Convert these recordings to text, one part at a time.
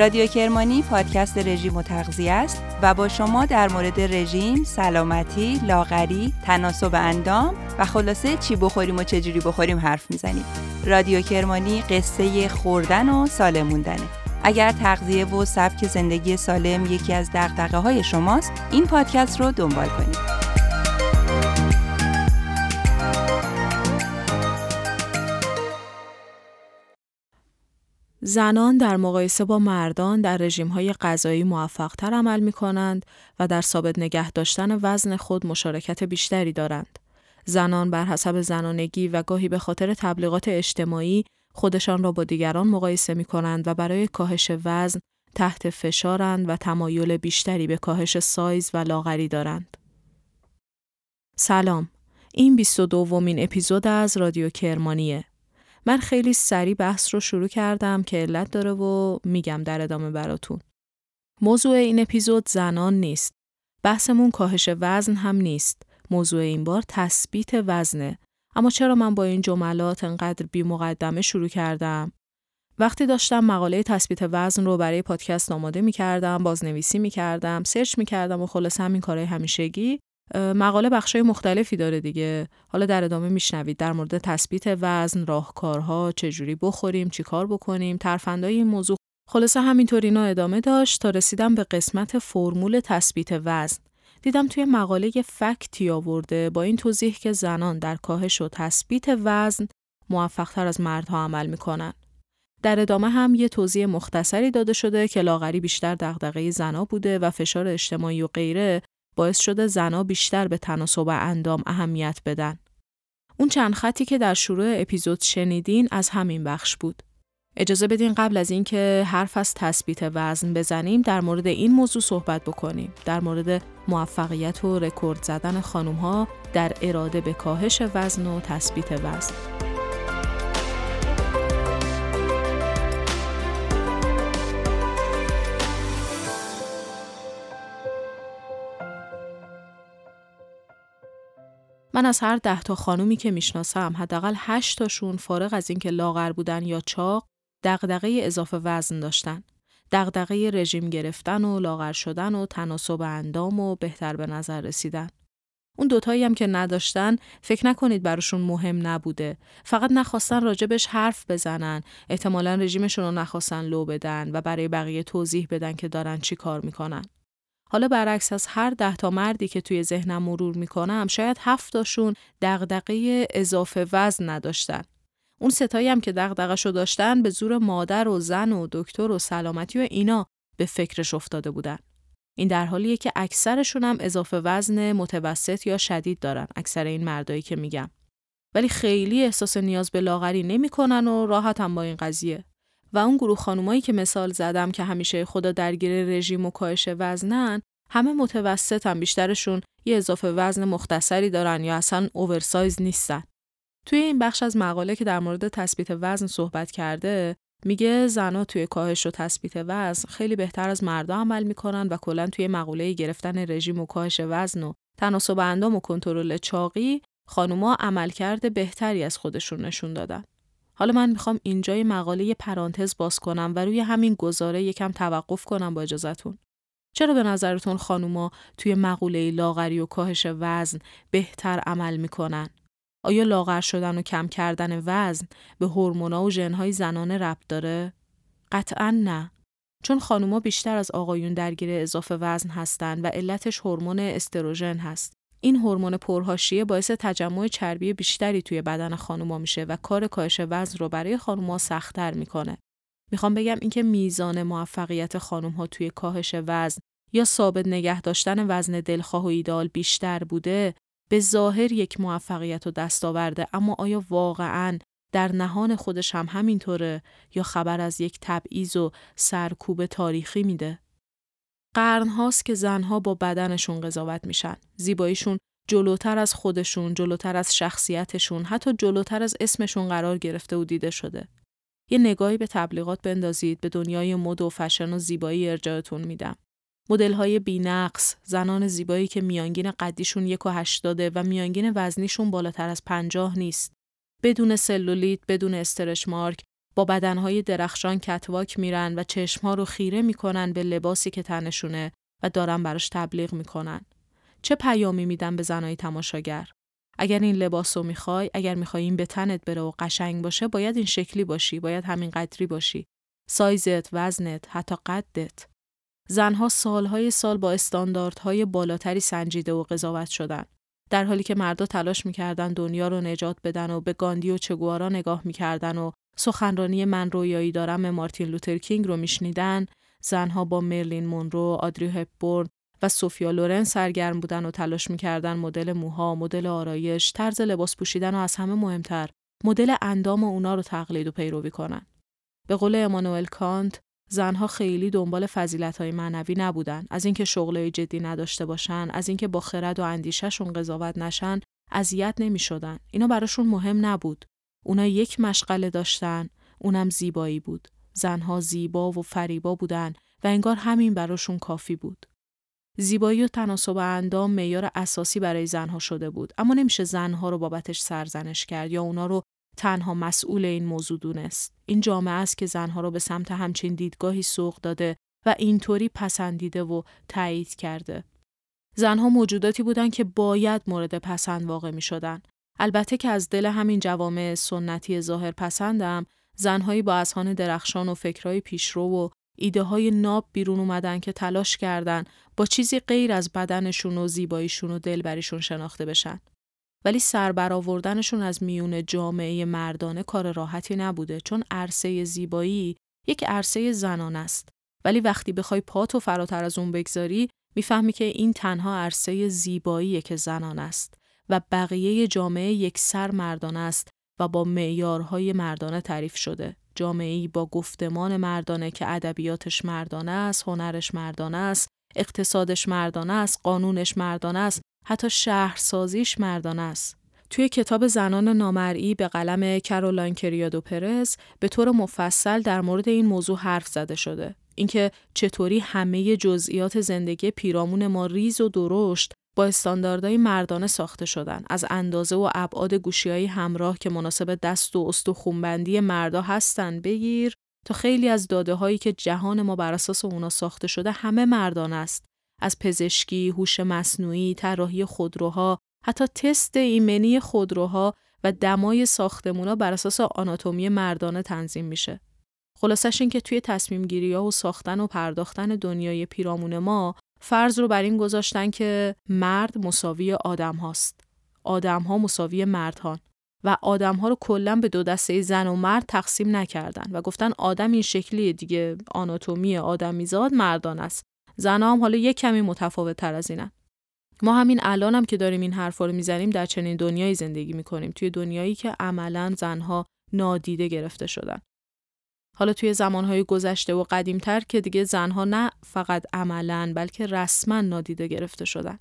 رادیو کرمانی پادکست رژیم و تغذیه است و با شما در مورد رژیم، سلامتی، لاغری، تناسب اندام و خلاصه چی بخوریم و چجوری بخوریم حرف می‌زنیم. رادیو کرمانی قصه خوردن و سالم موندنه. اگر تغذیه و سبک زندگی سالم یکی از دقدقه های شماست، این پادکست رو دنبال کنید. زنان در مقایسه با مردان در های غذایی موفقتر عمل می کنند و در ثابت نگه داشتن وزن خود مشارکت بیشتری دارند. زنان بر حسب زنانگی و گاهی به خاطر تبلیغات اجتماعی خودشان را با دیگران مقایسه می کنند و برای کاهش وزن تحت فشارند و تمایل بیشتری به کاهش سایز و لاغری دارند. سلام، این 22 دومین اپیزود از رادیو کرمانیه. من خیلی سریع بحث رو شروع کردم که علت داره و میگم در ادامه براتون. موضوع این اپیزود زنان نیست. بحثمون کاهش وزن هم نیست. موضوع این بار تثبیت وزنه. اما چرا من با این جملات انقدر بی مقدمه شروع کردم؟ وقتی داشتم مقاله تثبیت وزن رو برای پادکست آماده می کردم، بازنویسی می کردم، سرچ می کردم و خلاص همین کارهای همیشگی مقاله بخشای مختلفی داره دیگه. حالا در ادامه میشنوید در مورد تثبیت وزن راهکارها چجوری بخوریم چیکار بکنیم ترفندای این موضوع. خلاصه همینطور اینا ادامه داشت تا رسیدم به قسمت فرمول تثبیت وزن. دیدم توی مقاله یه فکتی آورده با این توضیح که زنان در کاهش و تثبیت وزن موفقتر از مردها عمل می‌کنن. در ادامه هم یه توضیح مختصری داده شده که لاغری بیشتر دغدغه زنا بوده و فشار اجتماعی و غیره باعث شده زنا بیشتر به تناسب اندام اهمیت بدن. اون چند خطی که در شروع اپیزود شنیدین از همین بخش بود. اجازه بدین قبل از اینکه حرف از تثبیت وزن بزنیم در مورد این موضوع صحبت بکنیم در مورد موفقیت و رکورد زدن خانم ها در اراده به کاهش وزن و تثبیت وزن من از هر ده تا خانومی که می‌شناسم حداقل هشت تاشون فارغ از اینکه لاغر بودن یا چاق دغدغه اضافه وزن داشتن. دغدغه رژیم گرفتن و لاغر شدن و تناسب اندام و بهتر به نظر رسیدن. اون دوتایی هم که نداشتن فکر نکنید براشون مهم نبوده. فقط نخواستن راجبش حرف بزنن. احتمالا رژیمشون رو نخواستن لو بدن و برای بقیه توضیح بدن که دارن چی کار می‌کنن. حالا برعکس از هر ده تا مردی که توی ذهنم مرور می‌کنم شاید هفتاشون دغدغه اضافه وزن نداشتن. اون ستایی هم که دغدغه‌شو داشتن به زور مادر و زن و دکتر و سلامتی و اینا به فکرش افتاده بودن. این در حالیه که اکثرشون هم اضافه وزن متوسط یا شدید دارن اکثر این مردایی که میگم ولی خیلی احساس نیاز به لاغری نمی‌کنن و راحت هم با این قضیه و اون گروه خانومایی که مثال زدم که همیشه خدا درگیر رژیم و کاهش وزنن همه متوسط هم بیشترشون یه اضافه وزن مختصری دارن یا اصلا اوورسایز نیستن. توی این بخش از مقاله که در مورد تثبیت وزن صحبت کرده میگه زنها توی کاهش و تثبیت وزن خیلی بهتر از مردا عمل می‌کنن و کلا توی مقوله گرفتن رژیم و کاهش وزن و تناسب اندام و کنترل چاقی خانوما عملکرد بهتری از خودشون نشون دادن. حالا من می‌خوام اینجای مقاله پرانتز باز کنم و روی همین گزاره یکم توقف کنم با اجازهتون. چرا به نظرتون خانوما توی مقوله لاغری و کاهش وزن بهتر عمل می‌کنن؟ آیا لاغر شدن و کم کردن وزن به هورمونا و ژنهای زنانه ربط داره؟ قطعا نه. چون خانوما بیشتر از آقایون درگیر اضافه وزن هستند و علتش هورمون استروژن هست. این هورمون پرهاشیه باعث تجمع چربی بیشتری توی بدن خانوما میشه و کار کاهش وزن رو برای خانوما سختتر می‌کنه. می‌خوام بگم اینکه میزان موفقیت خانم ها توی کاهش وزن یا ثابت نگه داشتن وزن دلخواه و ایدال بیشتر بوده به ظاهر یک موفقیت و دستاورده اما آیا واقعا در نهان خودش هم همینطوره یا خبر از یک تبعیض و سرکوب تاریخی میده؟ قرن هاست که زنها با بدنشون قضاوت میشن. زیباییشون جلوتر از خودشون، جلوتر از شخصیتشون، حتی جلوتر از اسمشون قرار گرفته و دیده شده. یه نگاهی به تبلیغات بندازید به دنیای مد و فشن و زیبایی ارجاعتون میدم. مدل های بینقص، زنان زیبایی که میانگین قدیشون یک و هشتاده و میانگین وزنیشون بالاتر از پنجاه نیست. بدون سلولیت، بدون استرش مارک، با بدنهای درخشان کتواک میرن و چشمها رو خیره می‌کنن به لباسی که تنشونه و دارن براش تبلیغ می‌کنن. چه پیامی میدن به زنای تماشاگر؟ اگر این لباس رو می‌خوای، اگر می‌خوای این به تنت بره و قشنگ باشه، باید این شکلی باشی، باید همین قدری باشی. سایزت، وزنت، حتی قدت. زنها سالهای سال با استانداردهای بالاتری سنجیده و قضاوت شدن. در حالی که مردا تلاش می‌کردن دنیا رو نجات بدن و به گاندی و چگوارا نگاه می‌کردن و سخنرانی من رویایی دارم مارتین لوتر کینگ رو میشنیدن. زنها با مرلین مونرو، آدری هپبورن و سوفیا لورن سرگرم بودن و تلاش می‌کردن مدل موها، مدل آرایش، طرز لباس پوشیدن و از همه مهمتر مدل اندام اونا رو تقلید و پیروی کنن. به قول امانوئل کانت زنها خیلی دنبال های معنوی نبودن. از اینکه شغلای جدی نداشته باشن از اینکه با خرد و اندیشهشون قضاوت نشن اذیت نمی‌شدن. اینا براشون مهم نبود. اونا یک مشغله داشتن اونم زیبایی بود زنها زیبا و فریبا بودن و انگار همین براشون کافی بود زیبایی و تناسب اندام معیار اساسی برای زنها شده بود اما نمیشه زنها رو بابتش سرزنش کرد یا اونا رو تنها مسئول این موضوع دونست. این جامعه است که زنها را به سمت همچین دیدگاهی سوق داده و اینطوری پسندیده و تایید کرده. زنها موجوداتی بودند که باید مورد پسند واقع می شدن. البته که از دل همین جوامع سنتی ظاهر پسندم زنهایی با اذهان درخشان و فکرهای پیشرو و ایده های ناب بیرون اومدن که تلاش کردن با چیزی غیر از بدنشون و زیباییشون و دلبریشون شناخته بشن. ولی سربرآوردنشون از میون جامعه مردانه کار راحتی نبوده چون عرصه زیبایی یک عرصه زنان است ولی وقتی بخوای پاتو فراتر از اون بگذاری می‌فهمی که این تنها عرصه زیبایی که زنان است و بقیه جامعه یک سر مردانه است و با معیارهای مردانه تعریف شده جامعه با گفتمان مردانه که ادبیاتش مردانه است هنرش مردانه است اقتصادش مردانه است قانونش مردانه است حتی شهرسازیش مردانه است. توی کتاب زنان نامرئی به قلم کرولاین کریادو پرز به طور مفصل در مورد این موضوع حرف زده شده. اینکه چطوری همه جزئیات زندگی پیرامون ما ریز و درشت با استانداردهای مردانه ساخته شدن. از اندازه و ابعاد گوشیهای همراه که مناسب دست و استخونبندی مردا هستن. بگیر تا خیلی از داده هایی که جهان ما بر اساس اونا ساخته شده همه مردانه است. از پزشکی، هوش مصنوعی، طراحی خودروها، حتی تست ایمنی خودروها و دمای ساختمونا بر اساس آناتومی مردانه تنظیم میشه. خلاصش این که توی تصمیم گیری ها و ساختن و پرداختن دنیای پیرامون ما فرض رو بر این گذاشتن که مرد مساوی آدم هاست. آدم ها مساوی مردهان و آدم ها رو کلا به دو دسته زن و مرد تقسیم نکردن و گفتن آدم این شکلی دیگه آناتومی آدمیزاد مردان است زنها هم حالا یک کمی متفاوت تر از اینن. ما همین الان هم که داریم این حرفا رو می‌زنیم در چنین دنیایی زندگی می‌کنیم توی دنیایی که عملا زنها نادیده گرفته شدن. حالا توی زمانهای گذشته و قدیمتر که دیگه زنها نه فقط عملا بلکه رسما نادیده گرفته شدن.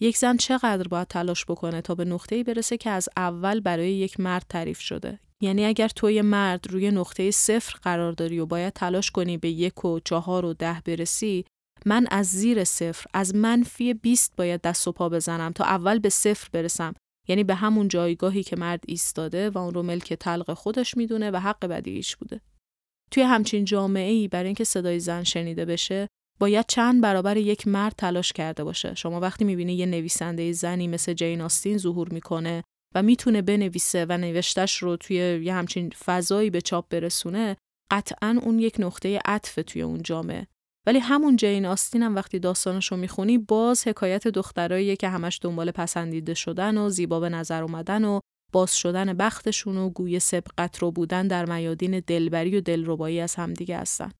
یک زن چقدر باید تلاش بکنه تا به نقطه‌ای برسه که از اول برای یک مرد تعریف شده؟ یعنی اگر توی مرد روی نقطه صفر قرار داری و باید تلاش کنی به یک و چهار و ده برسی من از زیر صفر از منفی 20 باید دست و پا بزنم تا اول به صفر برسم. یعنی به همون جایگاهی که مرد ایستاده و اون رو ملک تلق خودش می‌دونه و حق بدیش بوده. توی همچین جامعه ای برای اینکه صدای زن شنیده بشه باید چند برابر یک مرد تلاش کرده باشه. شما وقتی می‌بینی یه نویسنده زنی مثل جین آستین ظهور می‌کنه و می‌تونه بنویسه و نوشتش رو توی یه همچین فضایی به چاپ برسونه قطعا اون یک نقطه عطف توی اون جامعه. ولی همون جین آستین هم وقتی داستانش رو می‌خونی باز حکایت دخترایی که همش دنبال پسندیده شدن و زیبا به نظر اومدن و باز شدن بختشون و گوی سبقت رو بودن در میادین دلبری و دلربایی از همدیگه هستن.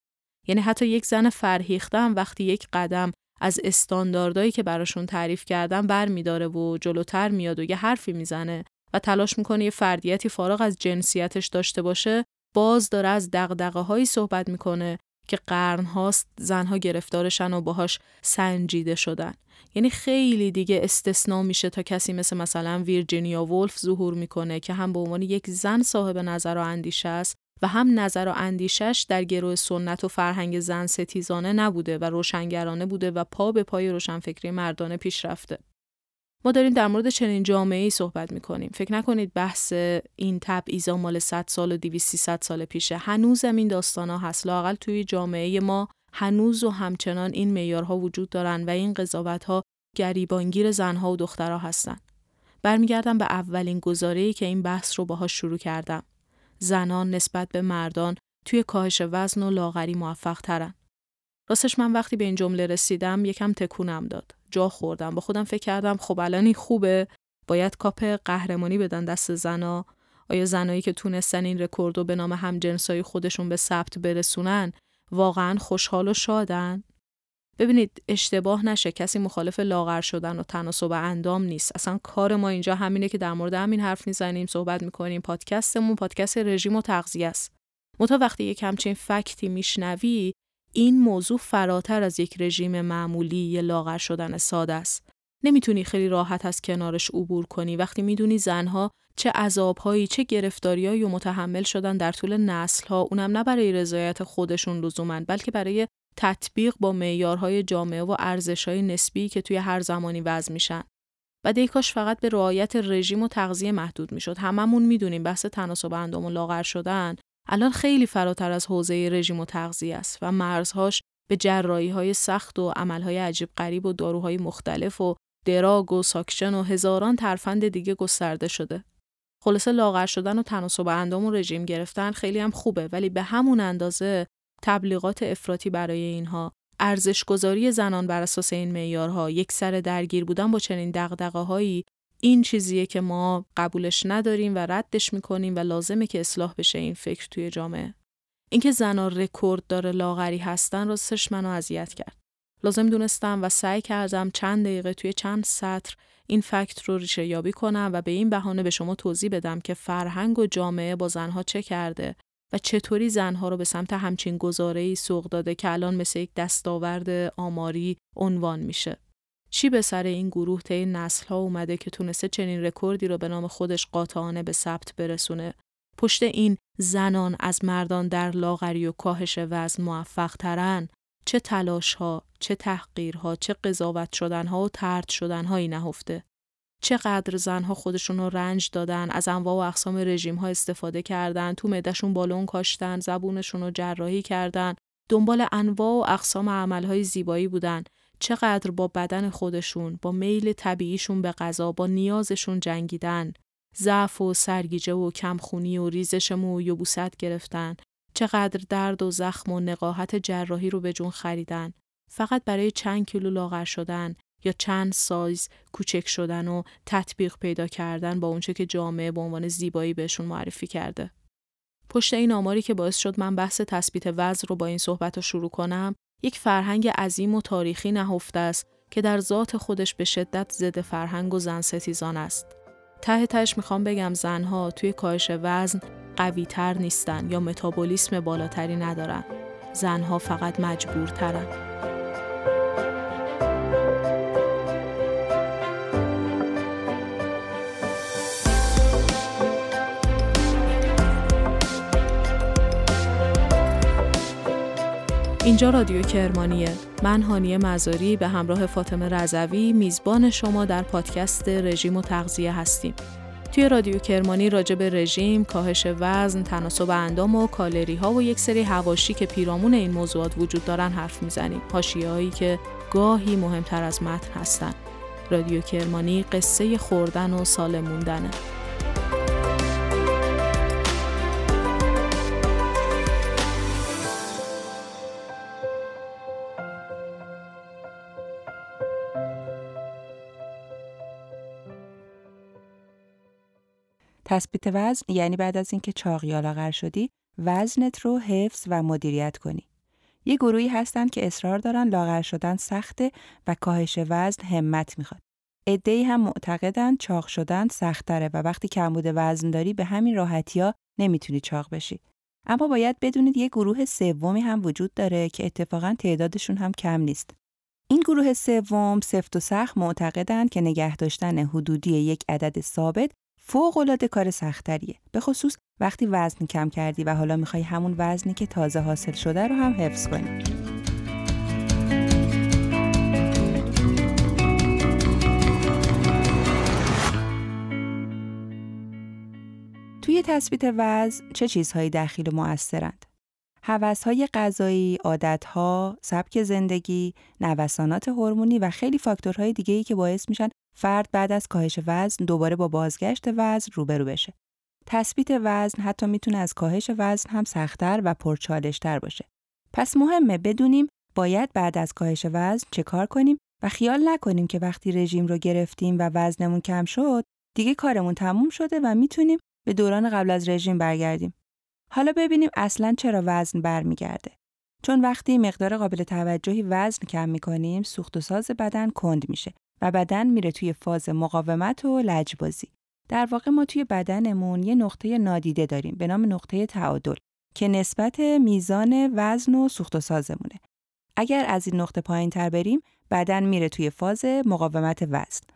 یعنی حتی یک زن فرهیخته هم وقتی یک قدم از استانداردهایی که براشون تعریف کردن بر میداره و جلوتر میاد و یه حرفی می‌زنه و تلاش می‌کنه یه فردیتی فارغ از جنسیتش داشته باشه باز داره از دقدقه هایی صحبت می‌کنه که قرن هاست زنها گرفتارشن و باهاش سنجیده شدن یعنی خیلی دیگه استثنا میشه تا کسی مثل مثلا ویرجینیا ولف ظهور می‌کنه که هم به عنوان یک زن صاحب نظر و اندیشه است و هم نظر و اندیشش در گروه سنت و فرهنگ زن ستیزانه نبوده و روشنگرانه بوده و پا به پای روشنفکری مردانه پیش رفته. ما داریم در مورد چنین جامعه ای صحبت می کنیم. فکر نکنید بحث این تبعیضا مال 100 سال و 200 300 سال پیشه. هنوزم این داستان ها هست. لاقل توی جامعه ما هنوز و همچنان این معیارها وجود دارن و این قضاوت ها گریبانگیر زنها و دخترها هستن. برمیگردم به اولین گزاره‌ای که این بحث رو باهاش شروع کردم. زنان نسبت به مردان توی کاهش وزن و لاغری موفق ترن. راستش من وقتی به این جمله رسیدم یکم تکونم داد. جا خوردم. با خودم فکر کردم خب الان این خوبه باید کاپ قهرمانی بدن دست زنا آیا زنایی که تونستن این رکوردو به نام همجنسای خودشون به ثبت برسونن واقعا خوشحال و شادن. ببینید اشتباه نشه کسی مخالف لاغر شدن و تناسب اندام نیست. اصلا کار ما اینجا همینه که در مورد همین حرف می‌زنیم صحبت می‌کنیم. پادکستمون پادکست رژیم و تغذیه است. متا وقتی یک همچین فکتی میشنوی این موضوع فراتر از یک رژیم معمولی یه لاغر شدن ساده است. نمی‌تونی خیلی راحت از کنارش عبور کنی. وقتی می‌دونی زنها چه عذابهایی چه گرفتاریایی و متحمل شدن در طول نسلها اونم نه برای رضایت خودشون لزوما بلکه برای تطبیق با معیارهای جامعه و ارزشهای نسبی که توی هر زمانی وضع میشن. و دیکاش فقط به رعایت رژیم و تغذیه محدود می‌شد. هممون می‌دونیم بحث تناسب اندام و لاغر شدن الان خیلی فراتر از حوزه رژیم و تغذیه است و مرزهاش به جرایی های سخت و عملهای عجیب غریب و داروهای مختلف و دراگ و ساکشن و هزاران ترفند دیگه گسترده شده. خلاصه لاغر شدن و تناسب اندام و رژیم گرفتن خیلی هم خوبه ولی به همون اندازه تبلیغات افراطی برای اینها ارزشگذاری زنان بر اساس این معیارها یک سر درگیر بودن با چنین هایی این چیزیه که ما قبولش نداریم و ردش می‌کنیم و لازمه که اصلاح بشه این فکر توی جامعه. اینکه زنان رکورددار لاغری هستن راستش منو اذیت کرد. لازم دونستم و سعی کردم چند دقیقه توی چند سطر این fact رو ریشه یابی کنم و به این بهانه به شما توضیح بدم که فرهنگ و جامعه با زنها چه کرده و چطوری زنها رو به سمت همچین ای سوق داده که الان مثل یک دستاورد آماری عنوان میشه. چی به سر این گروه طی نسل ها اومده که تونسته چنین رکوردی رو به نام خودش قاطعانه به ثبت برسونه؟ پشت این زنان از مردان در لاغری و کاهش وزن موفق ترن چه تلاش ها، چه تحقیرها، چه قضاوت شدن ها و ترد شدن هایی نهفته. چقدر زنها خودشون رو رنج دادن از انواع و اقسام رژیم ها استفاده کردن تو معدهشون بالون کاشتن زبونشون رو جراحی کردن دنبال انواع و اقسام عملهای زیبایی بودن. چقدر با بدن خودشون با میل طبیعیشون به غذا با نیازشون جنگیدن. ضعف و سرگیجه و کمخونی و ریزش مو و یبوست گرفتن. چقدر درد و زخم و نقاهت جراحی رو به جون خریدن فقط برای چند کیلو لاغر شدن یا چند سایز کوچک شدن و تطبیق پیدا کردن با اونچه که جامعه به عنوان زیبایی بهشون معرفی کرده. پشت این آماری که باعث شد من بحث تثبیت وزن رو با این صحبت رو شروع کنم، یک فرهنگ عظیم و تاریخی نهفته است که در ذات خودش به شدت ضد فرهنگ و زن ستیزان است. ته تهش می‌خوام بگم زنها توی کاهش وزن قوی تر نیستن یا متابولیسم بالاتری ندارن. زنها فقط مجبورترن. اینجا رادیو کرمانیه من هانیه مزاری به همراه فاطمه رضوی میزبان شما در پادکست رژیم و تغذیه هستیم توی رادیو کرمانی راجع به رژیم، کاهش وزن، تناسب اندام و کالری ها و یک سری هواشی که پیرامون این موضوعات وجود دارن حرف می‌زنیم. هایی که گاهی مهمتر از متن هستن. رادیو کرمانی قصه خوردن و سالم موندنه. تثبیت وزن یعنی بعد از اینکه چاق یا لاغر شدی وزنت رو حفظ و مدیریت کنی. یه گروهی هستن که اصرار دارن لاغر شدن سخته و کاهش وزن همت می‌خواد. ای هم معتقدن چاق شدن سختره و وقتی کمبود وزن داری به همین راحتیا نمی‌تونی چاق بشی. اما باید بدونید یه گروه سومی هم وجود داره که اتفاقا تعدادشون هم کم نیست. این گروه سوم سفت و سخت معتقدند که نگه داشتن حدودی یک عدد ثابت فوقالعاده کار سختریه به خصوص وقتی وزن کم کردی و حالا می‌خوای همون وزنی که تازه حاصل شده رو هم حفظ کنی توی تثبیت وزن چه چیزهایی دخیل و مؤثرند؟ های غذایی، عادتها، سبک زندگی، نوسانات هورمونی و خیلی فاکتورهای دیگه‌ای که باعث میشن فرد بعد از کاهش وزن دوباره با بازگشت وزن روبرو بشه. تثبیت وزن حتی می‌تونه از کاهش وزن هم سختتر و پرچالشتر باشه. پس مهمه بدونیم باید بعد از کاهش وزن چه کار کنیم و خیال نکنیم که وقتی رژیم رو گرفتیم و وزنمون کم شد دیگه کارمون تموم شده و می‌تونیم به دوران قبل از رژیم برگردیم. حالا ببینیم اصلا چرا وزن برمیگرده. چون وقتی مقدار قابل توجهی وزن کم می‌کنیم سوخت و ساز بدن کند میشه و بدن میره توی فاز مقاومت و لجبازی. در واقع ما توی بدنمون یه نقطه نادیده داریم به نام نقطه تعادل که نسبت میزان وزن و سوخت و سازمونه. اگر از این نقطه پایین تر بریم بدن میره توی فاز مقاومت وزن.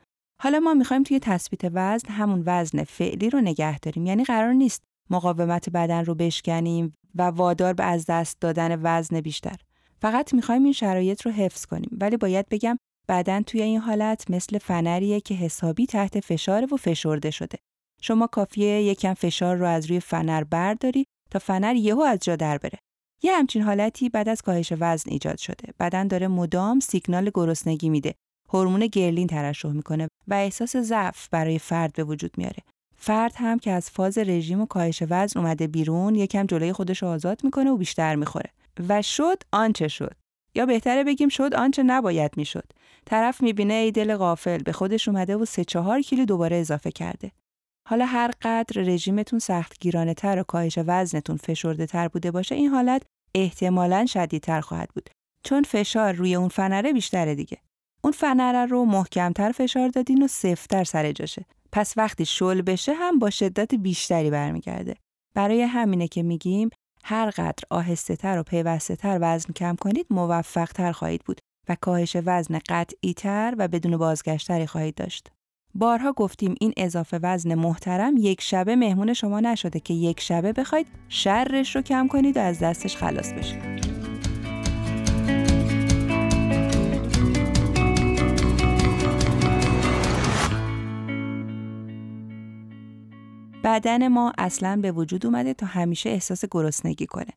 حالا ما می‌خوایم توی تثبیت وزن همون وزن فعلی رو نگه داریم یعنی قرار نیست مقاومت بدن رو بشکنیم و وادار به از دست دادن وزن بیشتر. فقط می‌خوایم این شرایط رو حفظ کنیم ولی باید بگم بدن توی این حالت مثل فنریه که حسابی تحت فشار و فشرده شده. شما کافیه یکم فشار رو از روی فنر برداری تا فنر یهو از جا در بره. یه همچین حالتی بعد از کاهش وزن ایجاد شده. بدن داره مدام سیگنال گرسنگی میده. هورمون گرلین ترشح می‌کنه و احساس ضعف برای فرد به وجود میاره. فرد هم که از فاز رژیم و کاهش وزن اومده بیرون یکم جلوی خودش آزاد می‌کنه و بیشتر می‌خوره و شد آنچه شد یا بهتره بگیم شد آنچه نباید می‌شد طرف می‌بینه ای دل غافل به خودش اومده و سه چهار کیلو دوباره اضافه کرده. حالا هر قدر رژیمتون سختگیرانه تر و کاهش وزنتون فشرده تر بوده باشه این حالت احتمالا شدیدتر خواهد بود. چون فشار روی اون فنره بیشتره دیگه. اون فنره رو محکمتر فشار دادین و سفتر سر جاشه. پس وقتی شل بشه هم با شدت بیشتری برمیگرده. برای همینه که میگیم هر قدر آهسته تر و پیوسته تر وزن کم کنید موفق تر خواهید بود. و کاهش وزن قطعی تر و بدون بازگشتری خواهید داشت. بارها گفتیم این اضافه وزن محترم یک شبه مهمون شما نشده که یک شبه بخواید شرش رو کم کنید و از دستش خلاص بشید. بدن ما اصلا به وجود اومده تا همیشه احساس گرسنگی کنه.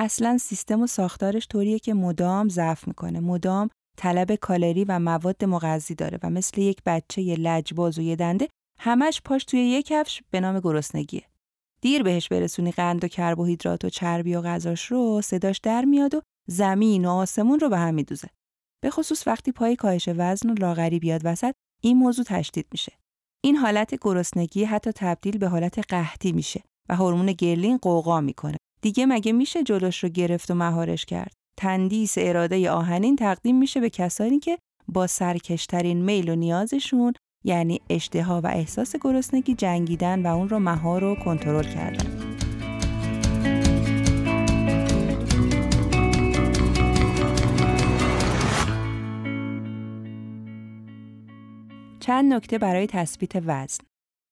اصلا سیستم و ساختارش طوریه که مدام ضعف می‌کنه. مدام طلب کالری و مواد مغذی داره و مثل یک بچه یه لجباز و یه دنده همش پاش توی یک کفش به نام گرسنگیه. دیر بهش برسونی قند و کربوهیدرات و چربی و غذاش رو صداش در میاد و زمین و آسمون رو به هم میدوزه. به خصوص وقتی پای کاهش وزن و لاغری بیاد وسط این موضوع تشدید میشه. این حالت گرسنگی حتی تبدیل به حالت قحطی میشه و هورمون گرلین قوقا می‌کنه. دیگه مگه میشه جلوش رو گرفت و مهارش کرد؟ تندیس اراده آهنین تقدیم میشه به کسانی که با سرکشترین میل و نیازشون یعنی اشتها و احساس گرسنگی جنگیدن و اون رو مهار و کنترل کردن. چند نکته برای تثبیت وزن.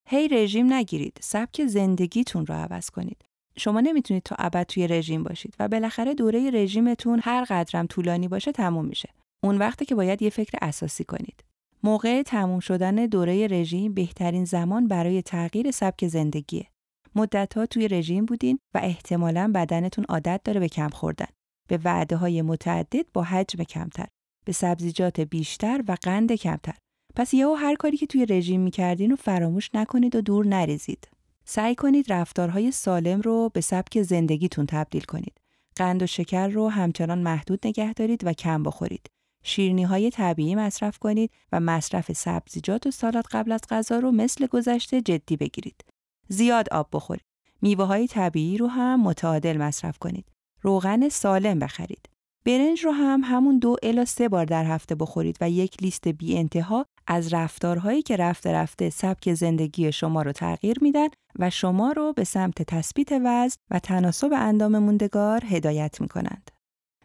هی رژیم نگیرید، سبک زندگیتون رو عوض کنید. شما نمی‌تونید تا ابد توی رژیم باشید و بالاخره دوره رژیمتون هر قدرم طولانی باشه تموم میشه. اون وقتی که باید یه فکر اساسی کنید. موقع تموم شدن دوره رژیم بهترین زمان برای تغییر سبک زندگیه. مدتها توی رژیم بودین و احتمالا بدنتون عادت داره به کم خوردن. به وعده های متعدد با حجم کمتر. به سبزیجات بیشتر و قند کمتر. پس یهو هر کاری که توی رژیم می‌کردین رو فراموش نکنید و دور نریزید. سعی کنید رفتارهای سالم رو به سبک زندگیتون تبدیل کنید. قند و شکر رو همچنان محدود نگه دارید و کم بخورید. شیرنی های طبیعی مصرف کنید و مصرف سبزیجات و سالاد قبل از غذا رو مثل گذشته جدی بگیرید. زیاد آب بخورید. میوه های طبیعی رو هم متعادل مصرف کنید. روغن سالم بخرید. برنج رو هم همون دو الا سه بار در هفته بخورید و یک لیست بی انتها از رفتارهایی که رفته رفته سبک زندگی شما رو تغییر میدن و شما رو به سمت تثبیت وزن و تناسب اندام موندگار هدایت می‌کنند.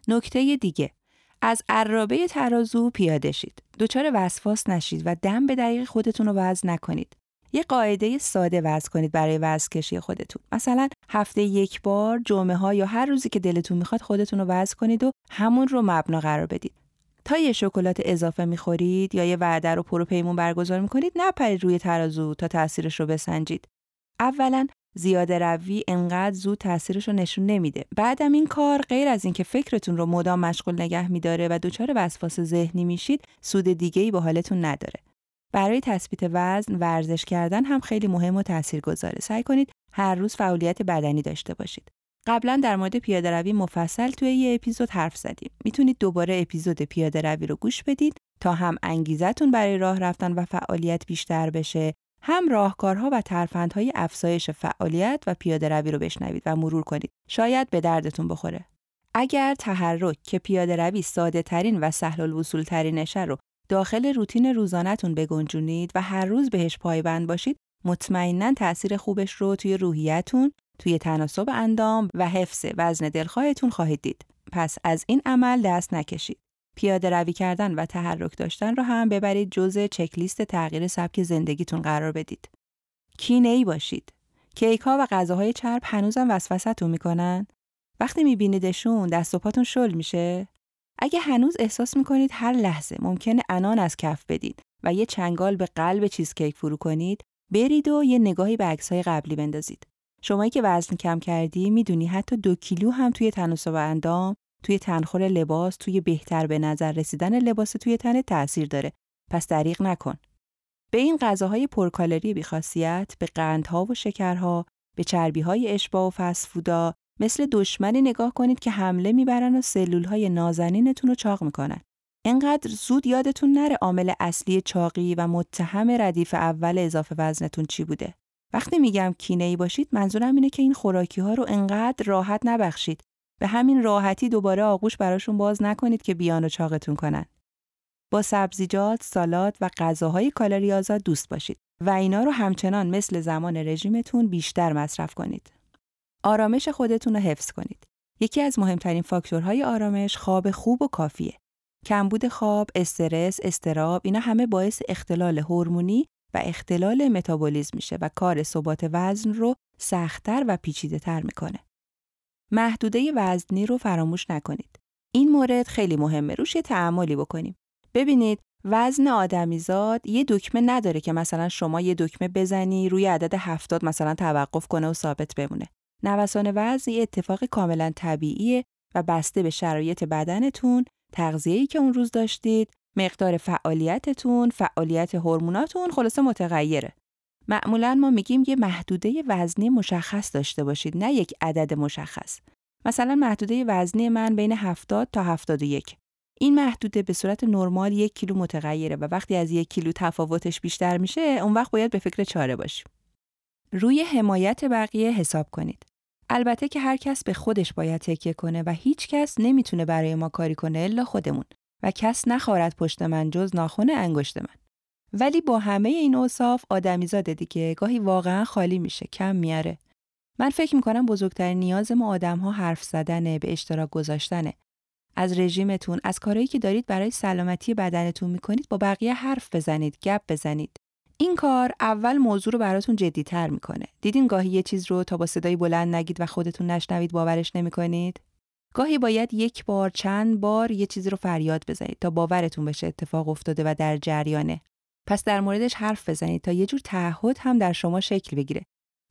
نکته دیگه از عرابه ترازو پیاده شید. دچار وسواس نشید و دم به دقیق خودتون رو وزن نکنید. یه قاعده ساده وضع کنید برای وزن کشی خودتون. مثلا هفته یک بار جمعه ها یا هر روزی که دلتون می‌خواد خودتون رو وزن کنید و همون رو مبنا قرار بدید. تا یه شکلات اضافه می‌خورید یا یه وعده رو پرو پیمون برگزار می‌کنید نپرید روی ترازو تا تاثیرش رو بسنجید. اولا زیاده روی انقدر زود تاثیرش رو نشون نمیده. بعدم این کار غیر از اینکه فکرتون رو مدام مشغول نگه میداره و دچار وسواس ذهنی میشید، سود دیگه ای به حالتون نداره. برای تثبیت وزن ورزش کردن هم خیلی مهم و تاثیرگذاره. سعی کنید هر روز فعالیت بدنی داشته باشید. قبلا در مورد پیاده روی مفصل توی یه اپیزود حرف زدیم. می‌تونید دوباره اپیزود پیاده روی رو گوش بدید تا هم انگیزتون برای راه رفتن و فعالیت بیشتر بشه هم راهکارها و ترفندهای افزایش فعالیت و پیاده روی رو بشنوید و مرور کنید. شاید به دردتون بخوره. اگر تحرک که پیاده روی ساده ترین و سهل الوصول ترینشه رو داخل روتین روزانهتون بگنجونید و هر روز بهش پایبند باشید مطمئنا تاثیر خوبش رو توی روحیتون، توی تناسب اندام و حفظ وزن دلخواهتون خواهید دید. پس از این عمل دست نکشید. پیاده روی کردن و تحرک داشتن رو هم ببرید جزء چکلیست تغییر سبک زندگیتون قرار بدید. کینه ای باشید. کیک ها و غذاهای چرب هنوزم وسوسه‌تون می‌کنن؟ وقتی میبینیدشون دست و پاتون شل میشه؟ اگه هنوز احساس می‌کنید هر لحظه ممکنه انان از کف بدید و یه چنگال به قلب چیزکیک فرو کنید، برید و یه نگاهی به عکسای قبلی بندازید. شمایی که وزن کم کردی می‌دونی حتی دو کیلو هم توی تناسب اندام توی تنخور لباس توی بهتر به نظر رسیدن لباس توی تن تاثیر داره پس دریغ نکن به این غذاهای پرکالری بیخاصیت به قندها و شکرها به چربیهای اشباع و فسفودا مثل دشمنی نگاه کنید که حمله می‌برن و سلولهای نازنینتون رو چاق می‌کنن اینقدر زود یادتون نره عامل اصلی چاقی و متهم ردیف اول اضافه وزنتون چی بوده وقتی میگم کینه ای باشید منظورم اینه که این خوراکی ها رو انقدر راحت نبخشید به همین راحتی دوباره آغوش براشون باز نکنید که بیان و چاقتون کنن. با سبزیجات، سالاد و غذاهای کالری آزاد دوست باشید و اینا رو همچنان مثل زمان رژیمتون بیشتر مصرف کنید. آرامش خودتون رو حفظ کنید. یکی از مهمترین فاکتورهای آرامش خواب خوب و کافیه. کمبود خواب، استرس، استراب اینا همه باعث اختلال هورمونی و اختلال متابولیزم میشه و کار ثبات وزن رو سختتر و پیچیده تر می‌کنه. محدوده وزنی رو فراموش نکنید. این مورد خیلی مهمه. روش یه تعملی بکنیم. ببینید وزن آدمیزاد یه دکمه نداره که مثلا شما یه دکمه بزنی روی عدد هفتاد مثلا توقف کنه و ثابت بمونه. نوسان وزن یه اتفاق کاملا طبیعیه و بسته به شرایط بدنتون، تغذیه‌ای که اون روز داشتید، مقدار فعالیتتون، فعالیت هورموناتون خلاصه متغیره. معمولا ما میگیم یه محدوده وزنی مشخص داشته باشید نه یک عدد مشخص. مثلا محدوده وزنی من بین 70 تا 71 این محدوده به صورت نرمال یک کیلو متغیره و وقتی از یک کیلو تفاوتش بیشتر میشه اون وقت باید به فکر چاره باشیم. روی حمایت بقیه حساب کنید. البته که هر کس به خودش باید تکیه کنه و هیچ کس نمی‌تونه برای ما کاری کنه الا خودمون و کس نخواهد پشت من جز ناخن انگشت من. ولی با همه این اوصاف آدمیزاده دیگه گاهی واقعا خالی میشه کم میاره. من فکر می‌کنم بزرگترین نیاز ما آدم ها حرف زدنه به اشتراک گذاشتنه. از رژیمتون از کارهایی که دارید برای سلامتی بدنتون می‌کنید با بقیه حرف بزنید گپ بزنید. این کار اول موضوع رو براتون جدیتر می‌کنه دیدین گاهی یه چیز رو تا با صدای بلند نگید و خودتون نشنوید باورش نمی‌کنید گاهی باید یک بار چند بار یه چیزی رو فریاد بزنید تا باورتون بشه اتفاق افتاده و در جریانه پس در موردش حرف بزنید تا یه جور تعهد هم در شما شکل بگیره.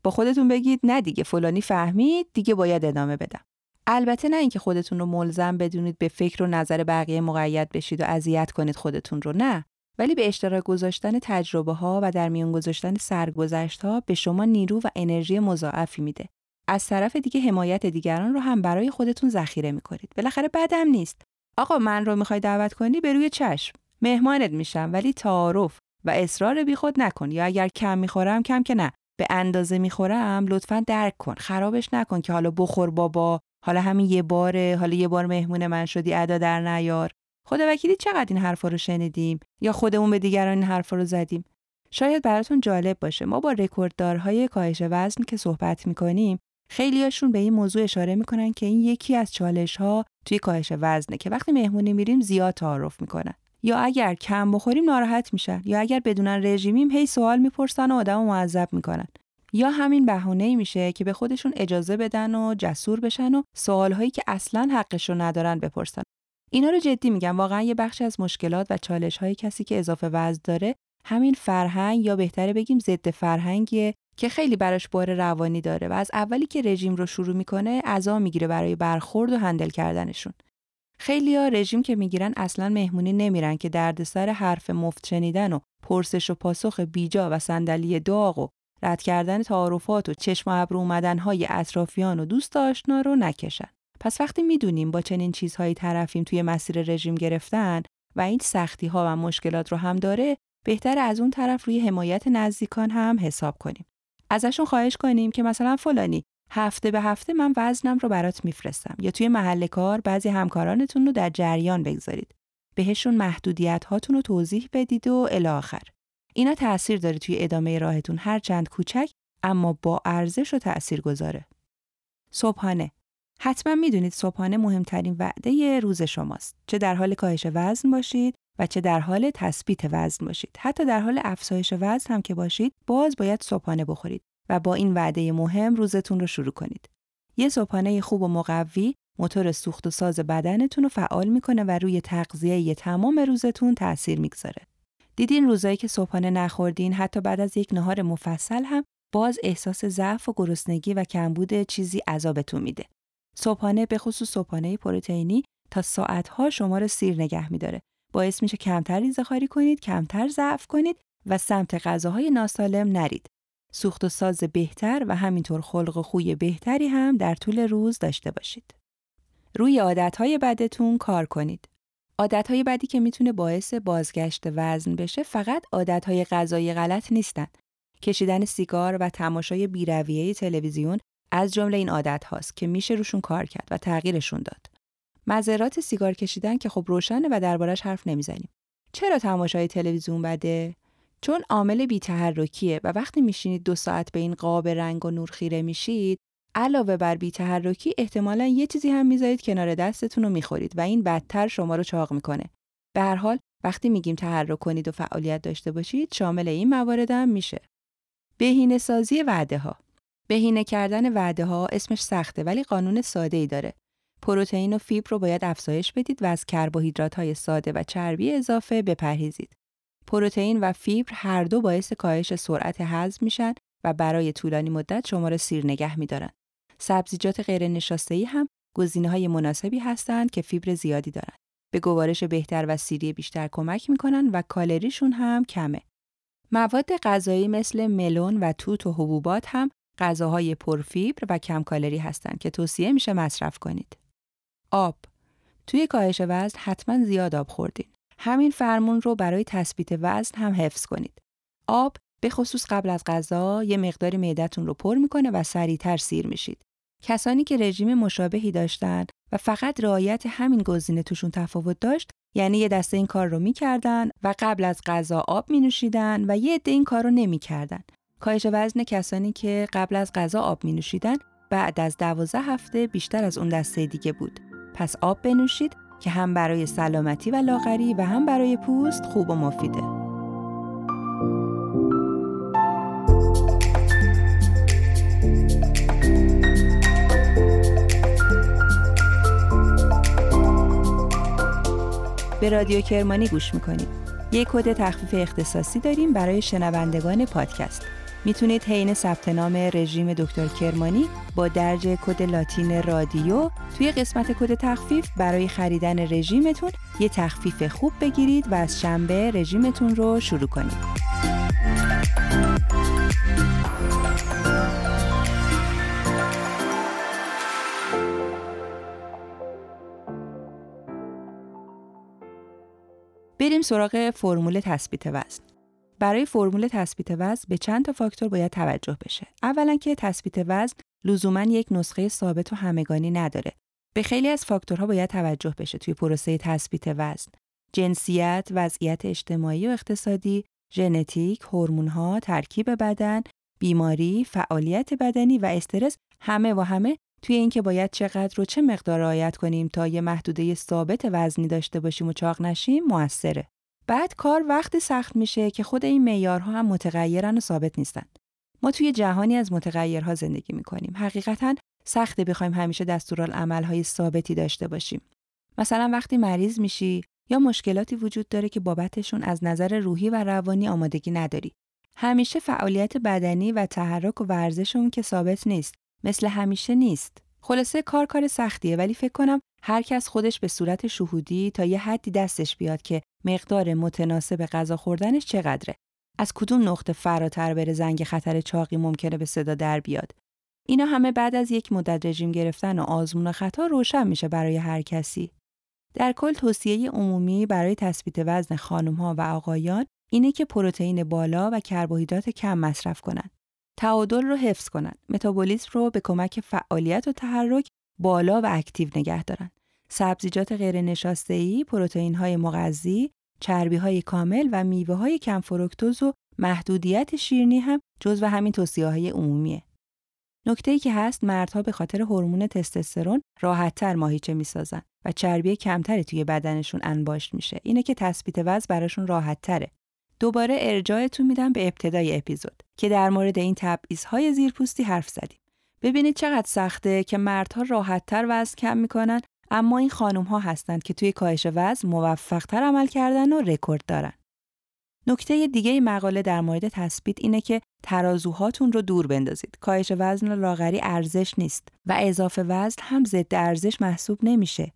با خودتون بگید نه دیگه فلانی فهمید دیگه باید ادامه بدم. البته نه اینکه خودتون رو ملزم بدونید به فکر و نظر بقیه مقید بشید و اذیت کنید خودتون رو نه ولی به اشتراک گذاشتن تجربه ها و در میان گذاشتن سرگذشت ها به شما نیرو و انرژی مضاعفی میده. از طرف دیگه حمایت دیگران رو هم برای خودتون ذخیره می‌کنید. بالاخره بدم نیست. آقا من رو می‌خوای دعوت کنی به روی چشم. مهمانت میشم ولی تعارف و اصرار بیخود نکن یا اگر کم می‌خورم کم که نه به اندازه می‌خورم لطفا درک کن خرابش نکن که حالا بخور بابا حالا همین یه باره حالا یه بار مهمون من شدی ادا در نیار خدا وکیلی چقدر این حرفا رو شنیدیم؟ یا خودمون به دیگران این حرفا رو زدیم؟ شاید براتون جالب باشه. ما با رکورددارهای کاهش وزن که صحبت می‌کنیم خیلیاشون به این موضوع اشاره می‌کنن که این یکی از چالش ها توی کاهش وزنه که وقتی مهمونی میریم زیاد تعارف می‌کنن. یا اگر کم بخوریم ناراحت میشن. یا اگر بدونن رژیمیم هی سوال می‌پرسن و آدم معذب می‌کنن. یا همین بهونه میشه که به خودشون اجازه بدن و جسور بشن و سوالهایی که اصلا حقش ندارن بپرسن. اینا رو جدی میگم واقعا یه بخشی از مشکلات و چالش های کسی که اضافه وزن داره همین فرهنگ یا بهتره بگیم ضد فرهنگیه که خیلی براش بار روانی داره و از اولی که رژیم رو شروع می‌کنه عزا می‌گیره برای برخورد و هندل کردنشون. خیلی ها رژیم که می‌گیرن اصلا مهمونی نمیرن که دردسر حرف مفت شنیدن و پرسش و پاسخ بیجا و صندلی داغ و رد کردن تعارفات و چشم ابرو اومدن های اطرافیان و دوست آشنا رو نکشن. پس وقتی می‌دونیم با چنین چیزهایی طرفیم توی مسیر رژیم گرفتن و این سختی ها و مشکلات رو هم داره بهتر از اون طرف روی حمایت نزدیکان هم حساب کنیم. ازشون خواهش کنیم که مثلا فلانی هفته به هفته من وزنم رو برات میفرستم یا توی محل کار بعضی همکارانتون رو در جریان بگذارید. بهشون محدودیت هاتون رو توضیح بدید و الاخر. اینا تأثیر داره توی ادامه راهتون هر چند کوچک اما با ارزش و تأثیر گذاره. صبحانه حتما می‌دونید صبحانه مهمترین وعده روز شماست. چه در حال کاهش وزن باشید و چه در حال تثبیت وزن باشید. حتی در حال افزایش وزن هم که باشید، باز باید صبحانه بخورید و با این وعده مهم روزتون رو شروع کنید. یه صبحانه خوب و مقوی موتور سوخت و ساز بدنتون رو فعال می‌کنه و روی تغذیه تمام روزتون تاثیر می‌گذاره. دیدین روزایی که صبحانه نخوردین حتی بعد از یک نهار مفصل هم باز احساس ضعف و گرسنگی و کمبود چیزی عذابتون میده. صبحانه به خصوص صبحانه پروتئینی تا ساعتها شما رو سیر نگه میداره. باعث میشه کمتر ریزهخواری کنید، کمتر ضعف کنید و سمت غذاهای ناسالم نرید. سوخت و ساز بهتر و همینطور خلق و خوی بهتری هم در طول روز داشته باشید. روی عادتهای بدتون کار کنید. عادتهای بدی که می‌تونه باعث بازگشت وزن بشه فقط عادتهای غذایی غلط نیستن. کشیدن سیگار و تماشای بیرویه تلویزیون از جمله این عادت هاست که میشه روشون کار کرد و تغییرشون داد. مذرات سیگار کشیدن که خب روشنه و دربارش حرف نمی‌زنیم. چرا تماشای تلویزیون بده؟ چون عامل بیتحرکیه و وقتی میشینید دو ساعت به این قاب رنگ و نور خیره میشید علاوه بر بیتحرکی احتمالا یه چیزی هم می‌ذارید کنار دستتون رو می‌خورید و این بدتر شما رو چاق می‌کنه. به هر حال وقتی میگیم تحرک کنید و فعالیت داشته باشید شامل این موارد هم میشه. بهینه سازی وعده ها بهینه کردن وعده ها اسمش سخته ولی قانون ساده ای داره. پروتئین و فیبر رو باید افزایش بدید و از کربوهیدرات های ساده و چربی اضافه بپرهیزید. پروتئین و فیبر هر دو باعث کاهش سرعت هضم میشن و برای طولانی مدت شما را سیر نگه میدارن. سبزیجات غیر نشاسته هم گزینه های مناسبی هستند که فیبر زیادی دارند. به گوارش بهتر و سیری بیشتر کمک می‌کنن و کالریشون هم کمه. مواد غذایی مثل ملون و توت و حبوبات هم غذاهای پرفیبر و کم کالری هستند که توصیه میشه مصرف کنید. آب توی کاهش وزن حتما زیاد آب خوردین. همین فرمون رو برای تثبیت وزن هم حفظ کنید. آب به خصوص قبل از غذا یه مقداری معدتون رو پر می‌کنه و سریعتر سیر میشید. کسانی که رژیم مشابهی داشتن و فقط رعایت همین گزینه توشون تفاوت داشت یعنی یه دسته این کار رو می‌کردن و قبل از غذا آب می نوشیدن و یه عده این کار رو نمی‌کردن. کاهش وزن کسانی که قبل از غذا آب می نوشیدن بعد از دوازده هفته بیشتر از اون دسته دیگه بود. پس آب بنوشید که هم برای سلامتی و لاغری و هم برای پوست خوب و مفیده. به رادیو کرمانی گوش می‌کنید. یک کد تخفیف اختصاصی داریم برای شنوندگان پادکست. می‌تونید حین ثبت نام رژیم دکتر کرمانی با درج کد لاتین رادیو توی قسمت کد تخفیف برای خریدن رژیمتون یه تخفیف خوب بگیرید و از شنبه رژیمتون رو شروع کنید. بریم سراغ فرمول تثبیت وزن. برای فرمول تثبیت وزن به چند تا فاکتور باید توجه بشه. اولا که تثبیت وزن لزوما یک نسخه ثابت و همگانی نداره. به خیلی از فاکتورها باید توجه بشه توی پروسه تثبیت وزن. جنسیت، وضعیت اجتماعی و اقتصادی، ژنتیک، هورمون‌ها، ترکیب بدن، بیماری، فعالیت بدنی و استرس همه و همه توی اینکه باید چقدر و چه مقدار رعایت کنیم تا یه محدوده ثابت وزنی داشته باشیم و چاق نشیم موثره. بعد کار وقتی سخت میشه که خود این معیارها هم متغیرن و ثابت نیستن. ما توی جهانی از متغیرها زندگی می‌کنیم. حقیقتا سخته بخوایم همیشه دستورالعملهای ثابتی داشته باشیم. مثلا وقتی مریض میشی یا مشکلاتی وجود داره که بابتشون از نظر روحی و روانی آمادگی نداری. همیشه فعالیت بدنی و تحرک و ورزشمون که ثابت نیست. مثل همیشه نیست. خلاصه کار کار سختیه ولی فکر کنم هر کس خودش به صورت شهودی تا یه حدی دستش بیاد که مقدار متناسب غذا خوردنش چقدره. از کدوم نقطه فراتر بره زنگ خطر چاقی ممکنه به صدا در بیاد. اینا همه بعد از یک مدت رژیم گرفتن و آزمون و خطا روشن میشه برای هر کسی. در کل توصیه عمومی برای تثبیت وزن خانم ها و آقایان اینه که پروتئین بالا و کربوهیدرات کم مصرف کنند. تعادل رو حفظ کنند. متابولیسم رو به کمک فعالیت و تحرک بالا و اکتیو نگه دارن. سبزیجات غیر نشاسته ای، پروتئین های مغذی، چربی های کامل و میوه های کم فروکتوز و محدودیت شیرینی هم جزو همین توصیه های عمومیه. نکته ای که هست مردها به خاطر هورمون تستوسترون راحتتر ماهیچه می‌سازن و چربی کمتری توی بدنشون انباشت میشه. اینه که تثبیت وزن براشون راحتتره. دوباره ارجاعتون میدم به ابتدای اپیزود که در مورد این تبعیض‌های زیرپوستی حرف زدیم. ببینید چقدر سخته که مردها راحتتر وزن کم می‌کنن اما این خانم ها هستند که توی کاهش وزن موفقتر عمل کردن و رکورد دارن. نکته دیگه مقاله در مورد تثبیت اینه که ترازوهاتون رو دور بندازید. کاهش وزن و لاغری ارزش نیست و اضافه وزن هم ضد ارزش محسوب نمیشه.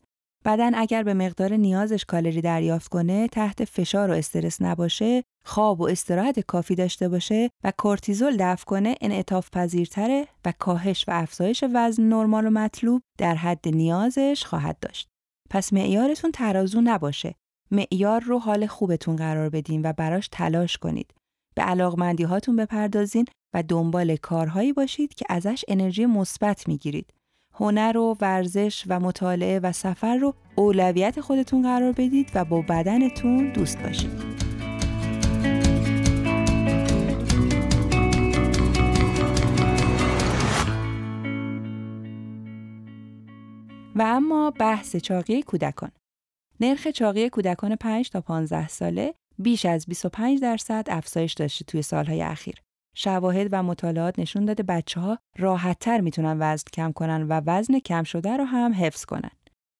بدن اگر به مقدار نیازش کالری دریافت کنه تحت فشار و استرس نباشه خواب و استراحت کافی داشته باشه و کورتیزول دفع کنه انعطاف پذیرتره و کاهش و افزایش وزن نرمال و مطلوب در حد نیازش خواهد داشت. پس معیارتون ترازو نباشه. معیار رو حال خوبتون قرار بدین و براش تلاش کنید. به علاقمندی هاتون بپردازین و دنبال کارهایی باشید که ازش انرژی مثبت می‌گیرید. هنر و ورزش و مطالعه و سفر رو اولویت خودتون قرار بدید و با بدنتون دوست باشید. و اما بحث چاقی کودکان. نرخ چاقی کودکان 5 تا 15 ساله بیش از 25 درصد افزایش داشته توی سالهای اخیر. شواهد و مطالعات نشون داده بچه ها راحت تر می‌تونن وزن کم کنن و وزن کم شده رو هم حفظ کنن.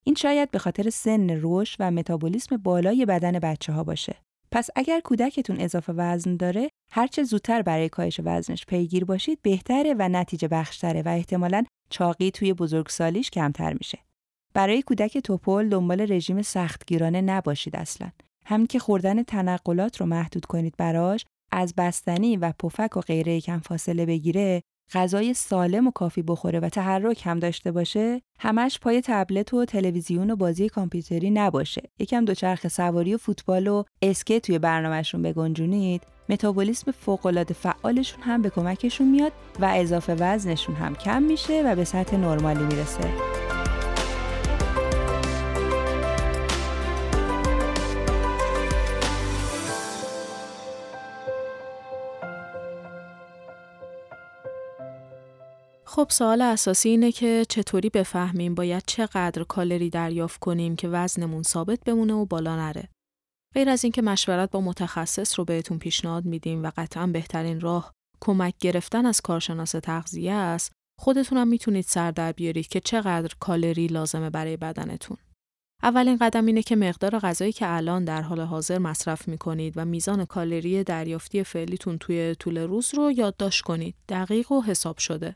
این شاید به خاطر سن رشد و متابولیسم بالای بدن بچه ها باشه. پس اگر کودکتون اضافه وزن داره، هرچه زودتر برای کاهش وزنش پیگیر باشید بهتره و نتیجه بخشتره و احتمالاً چاقی توی بزرگسالیش کمتر میشه. برای کودک توپل دنبال رژیم سختگیرانه نباشید اصلا. همین که خوردن تنقلات رو محدود کنید براش از بستنی و پفک و غیره کم فاصله بگیره غذای سالم و کافی بخوره و تحرک هم داشته باشه همش پای تبلت و تلویزیون و بازی کامپیوتری نباشه. یکم دوچرخه سواری و فوتبال و اسکیت توی برنامهشون بگنجونید. متابولیسم فوقالعاده فعالشون هم به کمکشون میاد و اضافه وزنشون هم کم میشه و به سطح نرمالی می‌رسه. خب سوال اساسی اینه که چطوری بفهمیم باید چقدر کالری دریافت کنیم که وزنمون ثابت بمونه و بالا نره. غیر از اینکه مشورت با متخصص رو بهتون پیشنهاد میدیم و قطعا بهترین راه کمک گرفتن از کارشناس تغذیه است، خودتونم می‌تونید سر در بیارید که چقدر کالری لازمه برای بدنتون. اولین قدم اینه که مقدار غذایی که الان در حال حاضر مصرف می‌کنید و میزان کالری دریافتی فعلیتون توی طول روز رو یادداشت کنید. دقیق و حساب شده.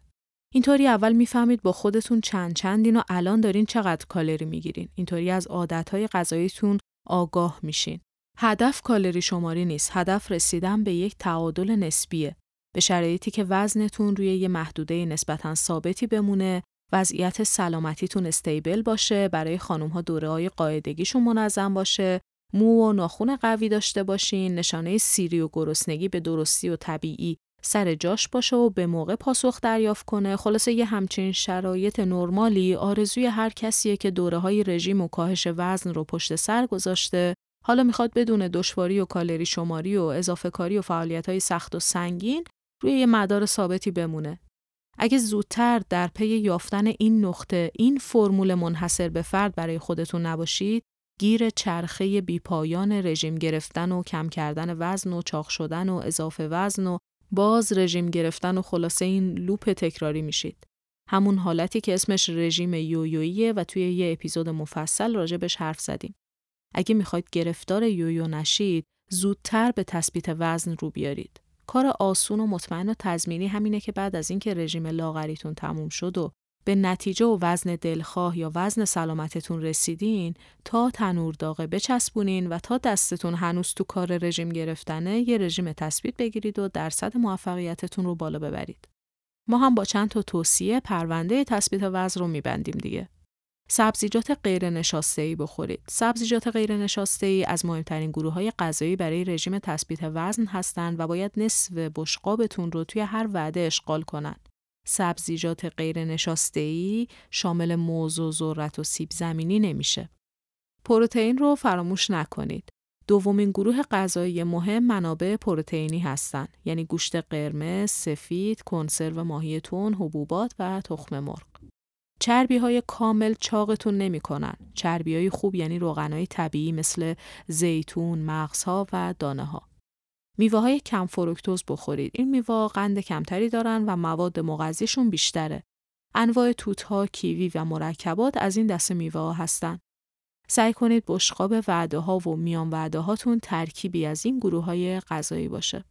اینطوری اول می‌فهمید با خودتون چند چندین و الان دارین چقدر کالری می‌گیرین. اینطوری از عادتهای غذاییتون آگاه میشین. هدف کالری شماری نیست. هدف رسیدن به یک تعادل نسبیه. به شرایطی که وزنتون روی یه محدوده نسبتا ثابتی بمونه، وضعیت سلامتیتون استیبل باشه، برای خانم ها دوره های قاعدگیشون منظم باشه، مو و ناخون قوی داشته باشین، نشانه سیری و گرسنگی به درستی و طبیعی سر جاش باشه و به موقع پاسخ دریافت کنه. خلاصه یه همچین شرایط نرمالی آرزوی هر کسیه که دوره های رژیم و کاهش وزن رو پشت سر گذاشته. حالا می‌خواد بدون دشواری و کالری شماری و اضافه کاری و فعالیت های سخت و سنگین روی یه مدار ثابتی بمونه. اگه زودتر در پی یافتن این نقطه این فرمول منحصر به فرد برای خودتون نباشید گیر چرخه بیپایان رژیم گرفتن و کم کردن وزن و چاق شدن و اضافه وزن و باز رژیم گرفتن و خلاصه این loop تکراری میشید. همون حالتی که اسمش رژیم یویوییه و توی یه اپیزود مفصل راجبش حرف زدیم. اگه می‌خواید گرفتار یویو نشید زودتر به تثبیت وزن رو بیارید. کار آسون و مطمئن و تضمینی همینه که بعد از اینکه رژیم لاغریتون تموم شد و به نتیجه و وزن دلخواه یا وزن سلامتتون رسیدین تا تنور داغه بچسبونین و تا دستتون هنوز تو کار رژیم گرفتنه یه رژیم تثبیت بگیرید و درصد موفقیتتون رو بالا ببرید. ما هم با چند تا توصیه پرونده تثبیت وزن رو میبندیم دیگه. سبزیجات غیر نشاسته ای بخورید. سبزیجات غیر نشاسته ای از مهمترین گروه های غذایی برای رژیم تثبیت وزن هستند و باید نصف بشقابتون رو توی هر وعده اشغال کنند. سبزیجات غیر نشاسته ای شامل موز و ذرت و سیب زمینی نمیشه. پروتئین رو فراموش نکنید. دومین گروه غذایی مهم منابع پروتئینی هستند یعنی گوشت قرمز، سفید، کنسرو ماهی تون، حبوبات و تخم مرغ. چربی های کامل چاقتون نمی کنن. چربی های خوب یعنی روغن طبیعی مثل زیتون، مغزها و دانه ها. میوه های کم فروکتوز بخورید. این میوه قند کمتری دارن و مواد مغذیشون بیشتره. انواع توت ها، کیوی و مرکبات از این دسته میوه ها هستن. سعی کنید بشقاب وعده ها و میان وعده هاتون ترکیبی از این گروه های غذایی باشه.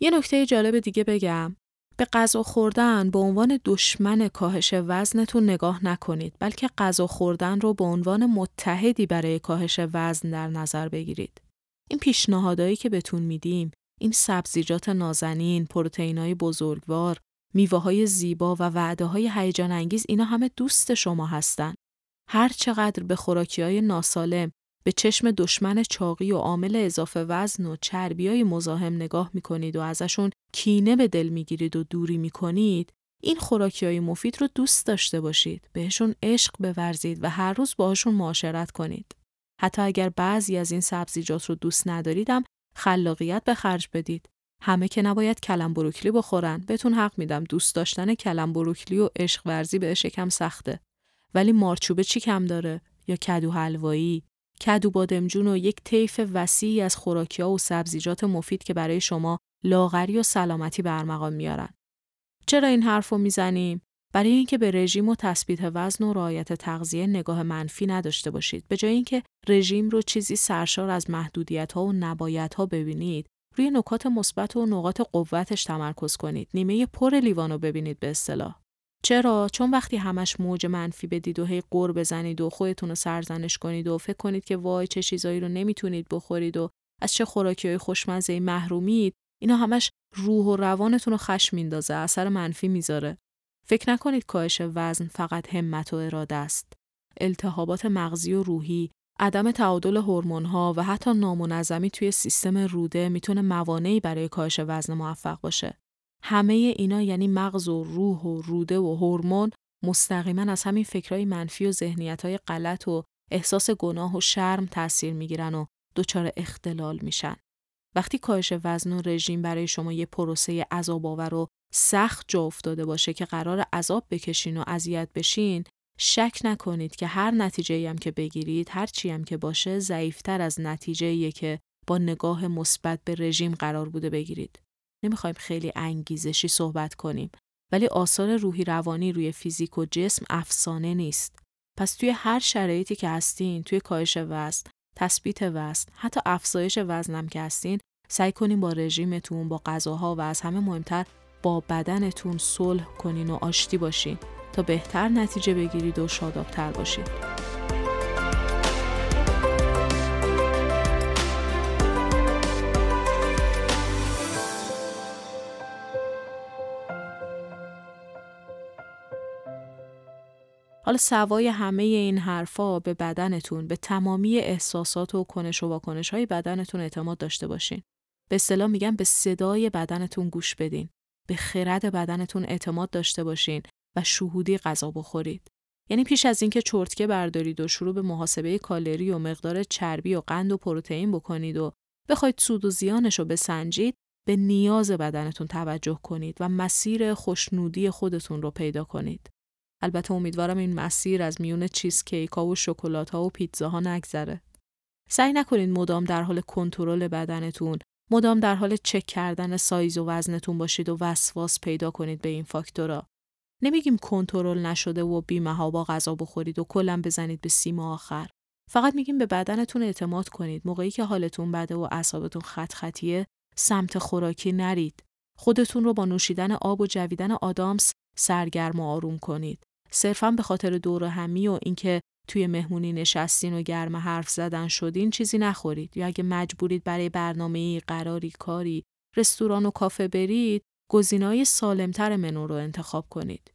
یه نکته جالب دیگه بگم. به غذا خوردن به عنوان دشمن کاهش وزنتون نگاه نکنید بلکه غذا خوردن رو به عنوان متحدی برای کاهش وزن در نظر بگیرید. این پیشنهادهایی که بهتون میدیم این سبزیجات نازنین، پروتئینای بزرگوار، میوه های زیبا و وعده های هیجان انگیز اینا همه دوست شما هستن. هر چقدر به خوراکی های ناسالم به چشم دشمن چاقی و عامل اضافه وزن و چربی های مزاحم نگاه می‌کنید و ازشون کینه به دل می‌گیرید و دوری می‌کنید این خوراکی های مفید رو دوست داشته باشید بهشون عشق بورزید و هر روز باهاشون معاشرت کنید حتی اگر بعضی از این سبزیجات رو دوست نداریدم خلاقیت به خرج بدید. همه که نباید کلم بروکلی بخورن. بهتون حق میدم دوست داشتن کلم بروکلی و عشق ورزی بهش یکم سخته. ولی مارچوبه چی کم داره؟ یا کدو حلوایی؟ کدو بادمجون و یک طیف وسیعی از خوراکی ها و سبزیجات مفید که برای شما لاغری و سلامتی برمقام میارن. چرا این حرف رو می‌زنیم؟ برای اینکه به رژیم و تثبیت وزن و رعایت تغذیه نگاه منفی نداشته باشید. به جای اینکه رژیم رو چیزی سرشار از محدودیت ها و نبایت ها ببینید، روی نکات مثبت و نقاط قوتش تمرکز کنید. نیمه پر لیوان رو ببینید به اصطلاح. چرا؟ چون وقتی همش موج منفی بدید و هی قور بزنید و خودتون رو سرزنش کنید و فکر کنید که وای چه چیزایی رو نمی‌تونید بخورید و از چه خوراکی های خوشمزه محرومید اینا همش روح و روانتون رو خشم میندازه اثر منفی می‌ذاره فکر نکنید کاهش وزن فقط همت و اراده است التهابات مغزی و روحی عدم تعادل ها و حتی نامنظمی توی سیستم روده می‌تونه موانعی برای کاهش وزن موفق باشه همه اینا یعنی مغز و روح و روده و هورمون مستقیما از همین فکرهای منفی و ذهنیتهای غلط و احساس گناه و شرم تاثیر می‌گیرن و دچار اختلال میشن. وقتی کاهش وزن و رژیم برای شما یه پروسه عذاب آور و سخت جا افتاده باشه که قرار عذاب بکشین و اذیت بشین شک نکنید که هر نتیجه هم که بگیرید هر چی هم که باشه ضعیفتر از نتیجه که با نگاه مثبت به رژیم قرار بوده بگیرید نمی‌خوایم خیلی انگیزشی صحبت کنیم ولی آثار روحی روانی روی فیزیک و جسم افسانه نیست. پس توی هر شرایطی که هستین، توی کاهش وزن، تثبیت وزن، حتی افزایش وزنم که هستین، سعی کنین با رژیمتون، با غذاها و از همه مهمتر با بدنتون صلح کنین و آشتی باشین تا بهتر نتیجه بگیرید و شادابتر باشید. حالا سوای همه این حرفا به بدنتون به تمامی احساسات و کنش و واکنش های بدنتون اعتماد داشته باشین. به اصطلاح میگم به صدای بدنتون گوش بدین. به خرد بدنتون اعتماد داشته باشین و شهودی غذا بخورید. یعنی پیش از اینکه چرتکه بردارید و شروع به محاسبه کالری و مقدار چربی و قند و پروتئین بکنید و بخواید سود و زیانش رو بسنجید به نیاز بدنتون توجه کنید و مسیر خوشنودی خودتون رو پیدا کنید. البته امیدوارم این مسیر از میون چیزکیک ها و شکلات ها و پیتزاها نگذره. سعی نکنید مدام در حال کنترل بدنتون، مدام در حال چک کردن سایز و وزنتون باشید و وسواس پیدا کنید به این فاکتورا. نمیگیم کنترل نشده و ها با غذا بخورید و کلا بزنید به سیم آخر. فقط میگیم به بدنتون اعتماد کنید. موقعی که حالتون بده و اعصابتون خط خطیه سمت خوراکی نرید. خودتون رو با نوشیدن آب و جویدن آدامس سرگرم و آروم کنید. صرفا به خاطر دور همی و اینکه توی مهمونی نشستین و گرم حرف زدن شدین چیزی نخورید یا اگه مجبورید برای برنامه قراری کاری رستوران و کافه برید گزینه‌های سالمتر منو رو انتخاب کنید.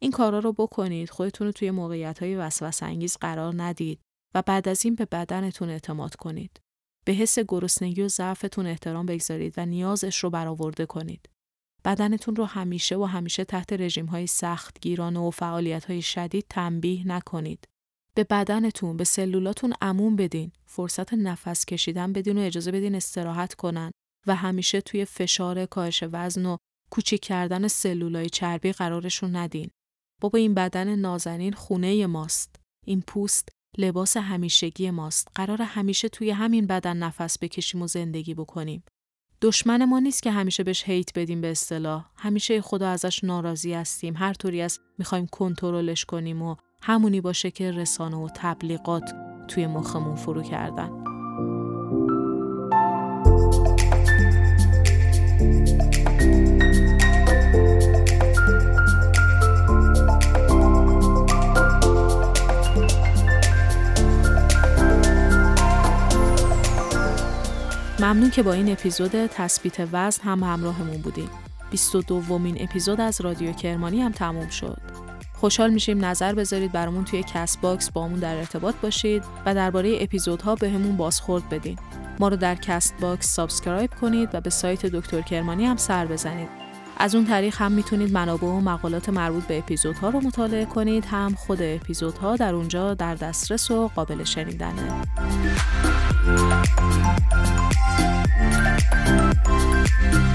این کارا رو بکنید خودتون رو توی موقعیت های وسوسه انگیز قرار ندید و بعد از این به بدنتون اعتماد کنید. به حس گرسنگی و ضعفتون احترام بگذارید و نیازش رو برآورده کنید. بدنتون رو همیشه و همیشه تحت رژیم های سخت گیرانه و فعالیت های شدید تنبیه نکنید. به بدنتون به سلولاتون عموم بدین. فرصت نفس کشیدن بدین و اجازه بدین استراحت کنن. و همیشه توی فشار کاهش وزن و کوچیک کردن سلولای چربی قرارشون ندین. بابا این بدن نازنین خونه ماست. این پوست لباس همیشگی ماست. قرار همیشه توی همین بدن نفس بکشیم و زندگی بکنیم. دشمن ما نیست که همیشه بهش هیت بدیم به اصطلاح. همیشه خدا ازش ناراضی هستیم. هر طوری از می‌خوایم کنترلش کنیم و همونی باشه که رسانه و تبلیغات توی مخمون فرو کردن ممنون که با این اپیزود تثبیت وزن هم همراهمون بودیم. 22 دومین اپیزود از رادیو کرمانی هم تموم شد. خوشحال میشیم نظر بذارید برامون توی Castbox باهامون در ارتباط باشید و درباره اپیزودها بهمون بازخورد بدین. ما رو در Castbox subscribe کنید و به سایت دکتر کرمانی هم سر بزنید. از اون طریق هم می‌تونید منابع و مقالات مربوط به اپیزودها رو مطالعه کنید هم خود اپیزودها در اونجا در دسترس و قابل شنیدنه. Thank.